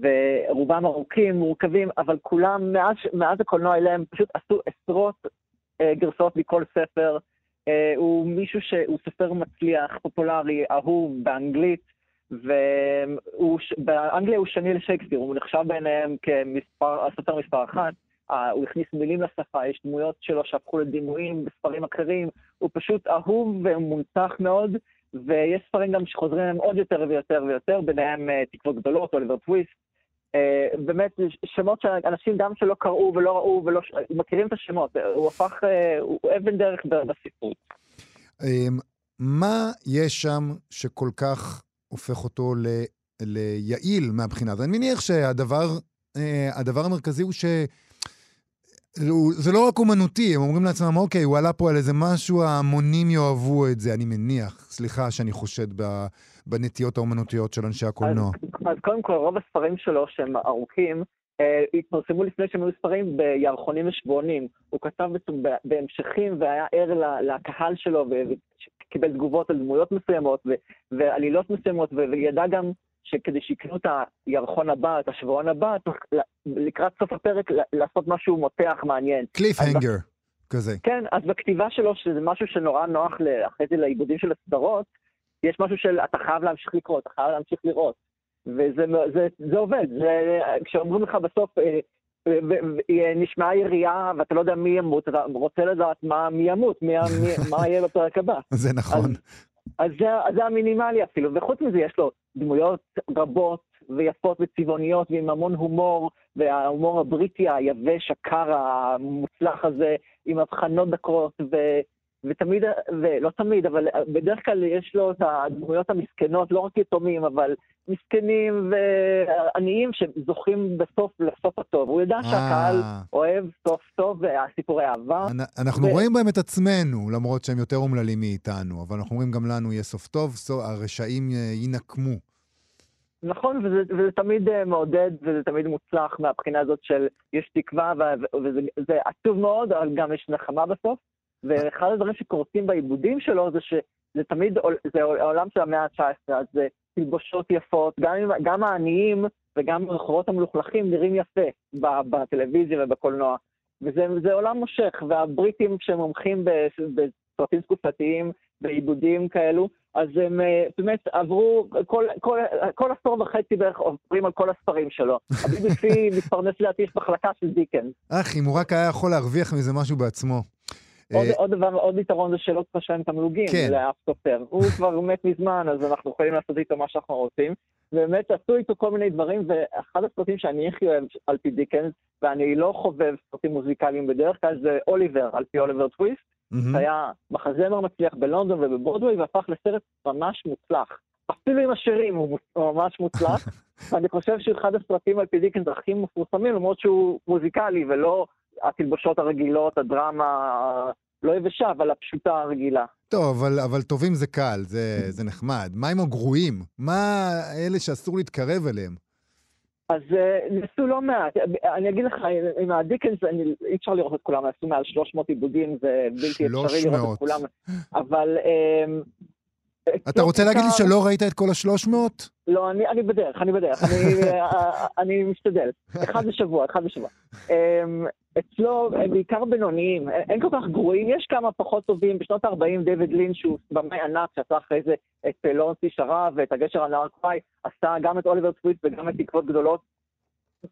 ורובם ארוכים, מורכבים, אבל כולם, מאז, מאז הקולנוע אליהם, פשוט עשו עשרות אה, גרסאות מכל ספר. הוא מישהו שהוא סופר מצליח, פופולרי, אהוב באנגלית, ובאנגליה הוא שני לשייקספיר, הוא נחשב ביניהם כסופר מספר אחת. הוא הכניס מילים לשפה, יש דמויות שלו שהפכו לדימויים בספרים אחרים, הוא פשוט אהוב ומונצח מאוד, ויש ספרים גם שחוזרים עוד יותר ויותר ויותר, ביניהם אה, תקוות גדולות, אוליבר טוויסט, אה, באמת, שמות שאנשים גם שלא קראו ולא ראו ולא מכירים את השמות, הוא הפך, אה, הוא אבן דרך בספרות. אמ, מה יש שם שכל כך הופך אותו ל, ליעיל מהבחינה הזאת? אני מניח שהדבר אה, המרכזי הוא ש... זה לא רק אומנותי, הם אומרים לעצמם, אוקיי, הוא עלה פה על איזה משהו, ההמונים יאהבו את זה, אני מניח. סליחה שאני חושד בנטיות האומנותיות של אנשי הקולנוע. אז, אז קודם כל, רוב הספרים שלו, שהם ארוכים, אה, התפרסמו לפני שהם היו ספרים בירחונים ושבועונים. הוא כתב בהמשכים והיה ער לקהל שלו וקיבל תגובות על דמויות מסוימות ועלילות מסוימות, וידע גם שכדי שיקנו את הירחון הבא, את השבועון הבא, צריך לקראת סוף הפרק לעשות משהו מותח, מעניין. קליפהנגר, כזה. כן, אז בכתיבה שלו, שזה משהו שנורא נוח אחרי זה לעיבודים של הסדרות, יש משהו של אתה חייב להמשיך לקרוא, אתה חייב להמשיך לראות. וזה זה, זה עובד, זה, כשאומרים לך בסוף, אה, אה, נשמעה ירייה ואתה לא יודע מי ימות, אתה רוצה לדעת מה, מי ימות, מי, מי, מה יהיה בפרק הבא. זה נכון. אז, אז זה, אז זה המינימלי אפילו, וחוץ מזה יש לו דמויות רבות ויפות וצבעוניות ועם המון הומור, וההומור הבריטי היבש, הקר, המוצלח הזה, עם הבחנות דקות, ו... ותמיד, ולא תמיד, אבל בדרך כלל יש לו את הדמויות המסכנות, לא רק יתומים, אבל מסכנים ועניים שזוכים בסוף לסוף הטוב. הוא שהקהל אה. אוהב סוף טוב והסיפורי אהבה. אנחנו רואים בהם את עצמנו, למרות שהם יותר אומללים מאיתנו, אבל אנחנו אומרים גם לנו יהיה סוף טוב, הרשעים אה, ינקמו. נכון, וזה, וזה תמיד אה, מעודד וזה תמיד מוצלח מהבחינה הזאת של יש תקווה, וזה עצוב מאוד, אבל גם יש נחמה בסוף. ואחד הדברים שקורצים בעיבודים שלו זה שזה תמיד, זה העולם של המאה ה-19, אז זה תלבושות יפות, גם, גם העניים וגם הרחובות המלוכלכים נראים יפה בטלוויזיה ובקולנוע. וזה עולם מושך, והבריטים שמומחים בסרטים תקופתיים, בעיבודים כאלו, אז הם אה, באמת עברו, כל, כל, כל עשור וחצי בערך עוברים על כל הספרים שלו. ה-BBC מתפרנס לדעתי יש מחלקה של דיקן. אך, אם הוא רק היה יכול להרוויח מזה משהו בעצמו. עוד, אה, עוד דבר, עוד יתרון זה שלא צריך לשלם תמלוגים כן. לאף סופר. הוא כבר מת מזמן, אז אנחנו יכולים לעשות איתו מה שאנחנו רוצים. ובאמת עשו איתו כל מיני דברים, ואחד הסרטים שאני הכי אוהב על פי דיקנס, ואני לא חובב סרטים מוזיקליים בדרך כלל, זה אוליבר, על פי אוליבר טוויסט. Mm-hmm. היה מחזמר מצליח בלונדון ובברודווי, והפך לסרט ממש מוצלח. אפילו עם השירים הוא, הוא ממש מוצלח. ואני חושב שהוא אחד הסרטים על פי דיקנס הכי מפורסמים, למרות שהוא מוזיקלי ולא התלבושות הרגילות, הדרמה לא יבשה, אבל הפשוטה הרגילה. טוב, אבל, אבל טובים זה קל, זה, זה נחמד. מה עם הגרועים? מה אלה שאסור להתקרב אליהם? אז uh, ניסו לא מעט. אני אגיד לך, עם הדיקנס, אני, אי אפשר לראות את כולם, עשו מעל 300 עיבודים, זה בלתי אפשרי לראות את כולם. אבל... אתה רוצה להגיד לי שלא ראית את כל השלוש מאות? לא, אני, אני בדרך, אני בדרך, אני, אה, אני משתדל. אחד בשבוע, אחד בשבוע. אמ, אצלו הם בעיקר בינוניים, אין כל כך גרועים, יש כמה פחות טובים. בשנות ה-40 דיוויד לין, שהוא במאי ענק, שעשה אחרי זה את לורנסי שרב ואת הגשר הנהר קוואי, עשה גם את אוליבר טוויט וגם את תקוות גדולות.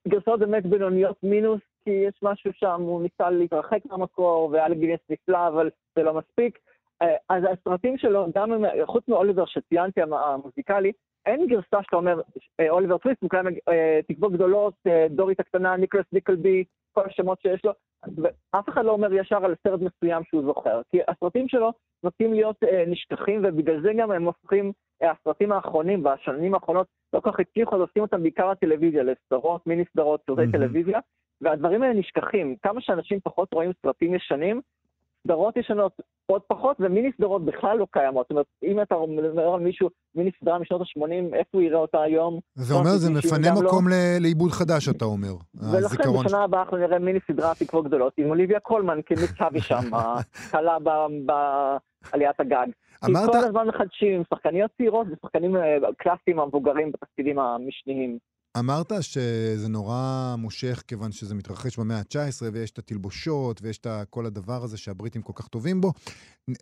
גרסאות באמת בינוניות מינוס, כי יש משהו שם, הוא ניסה להתרחק מהמקור, והיה לגינס נפלא, אבל זה לא מספיק. אה, אז הסרטים שלו, גם חוץ מאוליבר שציינתי, המוזיקלי, אין גרסה שאתה אומר, אה, אוליבר טוויסט, מוקלם אה, תקוות גדולות, דורית הקטנה, ניקולס ניקלבי, כל השמות שיש לו, ואף אחד לא אומר ישר על סרט מסוים שהוא זוכר, כי הסרטים שלו נוטים להיות נשכחים, ובגלל זה גם הם הופכים, הסרטים האחרונים, בשנים האחרונות, לא כל כך הצליחו, אז עושים אותם בעיקר לטלוויזיה, לסדרות, מיני סדרות, סרטי. טלוויזיה, והדברים האלה נשכחים. כמה שאנשים פחות רואים סרטים ישנים, סדרות ישנות עוד פחות, ומיני סדרות בכלל לא קיימות. זאת אומרת, אם אתה מדבר על מישהו, מיני סדרה משנות ה-80, איפה הוא יראה אותה היום? זה אומר, זה מפנה מקום לא... לעיבוד חדש, אתה אומר. ולכן בשנה הבאה אנחנו נראה מיני סדרה תקוות גדולות, עם אוליביה קולמן כמצבי שם, קלה בעליית הגג. אמרת... כי כל הזמן מחדשים, שחקניות צעירות ושחקנים אה, קלאסיים המבוגרים בתפקידים המשניים. אמרת שזה נורא מושך כיוון שזה מתרחש במאה ה-19 ויש את התלבושות ויש את כל הדבר הזה שהבריטים כל כך טובים בו.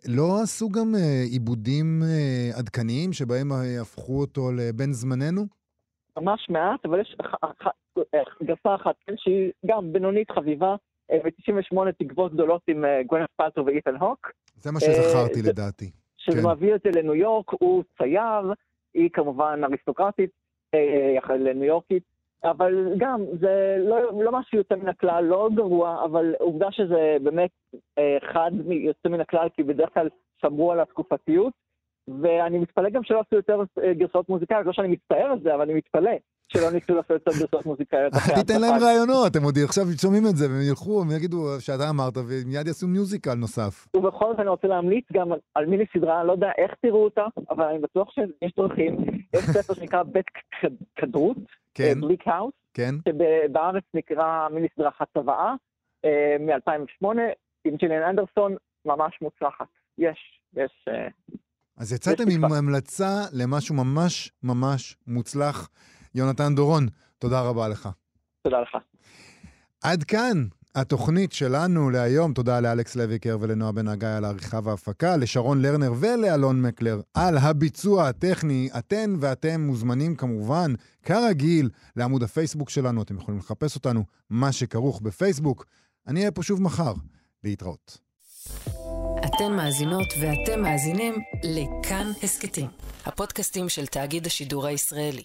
לא עשו גם אה, עיבודים אה, עדכניים שבהם אה, הפכו אותו לבן זמננו? ממש מעט, אבל יש גרסה אחת, כן, שהיא גם בינונית חביבה, ב-98 תקוות גדולות עם גוונף פלטר ואיתן הוק. זה מה שזכרתי לדעתי. שזה כן. מביא אותי לניו יורק, הוא צייר, היא כמובן אריסטוקרטית. לניו יורקית, אבל גם, זה לא, לא משהו יוצא מן הכלל, לא גרוע, אבל עובדה שזה באמת אה, אחד יוצא מן הכלל, כי בדרך כלל שמרו על התקופתיות, ואני מתפלא גם שלא עשו יותר אה, גרסאות מוזיקליות, לא שאני מצטער על זה, אבל אני מתפלא שלא ניסו לעשות יותר גרסאות מוזיקליות. אל תיתן להם רעיונות, הם עוד עכשיו שומעים את זה, והם ילכו, הם יגידו שאתה אמרת, ומיד יעשו מיוזיקל נוסף. ובכל זאת אני רוצה להמליץ גם על מיני סדרה, אני לא יודע איך תראו אותה, אבל אני בטוח שיש דרכים. יש ספר שנקרא בית כדרות, כן, בליק האוס, כן, שבארץ נקרא מיני סדרה הצוואה, אה, מ-2008, עם ג'יליאן אנדרסון, ממש מוצלחת. יש, יש... אה, אז יצאתם עם המלצה למשהו ממש ממש מוצלח. יונתן דורון, תודה רבה לך. תודה לך. עד כאן התוכנית שלנו להיום. תודה לאלכס לויקר ולנועה בן הגיא על העריכה וההפקה, לשרון לרנר ולאלון מקלר על הביצוע הטכני. אתן ואתם מוזמנים כמובן, כרגיל, לעמוד הפייסבוק שלנו. אתם יכולים לחפש אותנו, מה שכרוך בפייסבוק. אני אהיה פה שוב מחר. להתראות. אתן מאזינות ואתם מאזינים לכאן הסכתים, הפודקאסטים של תאגיד השידור הישראלי.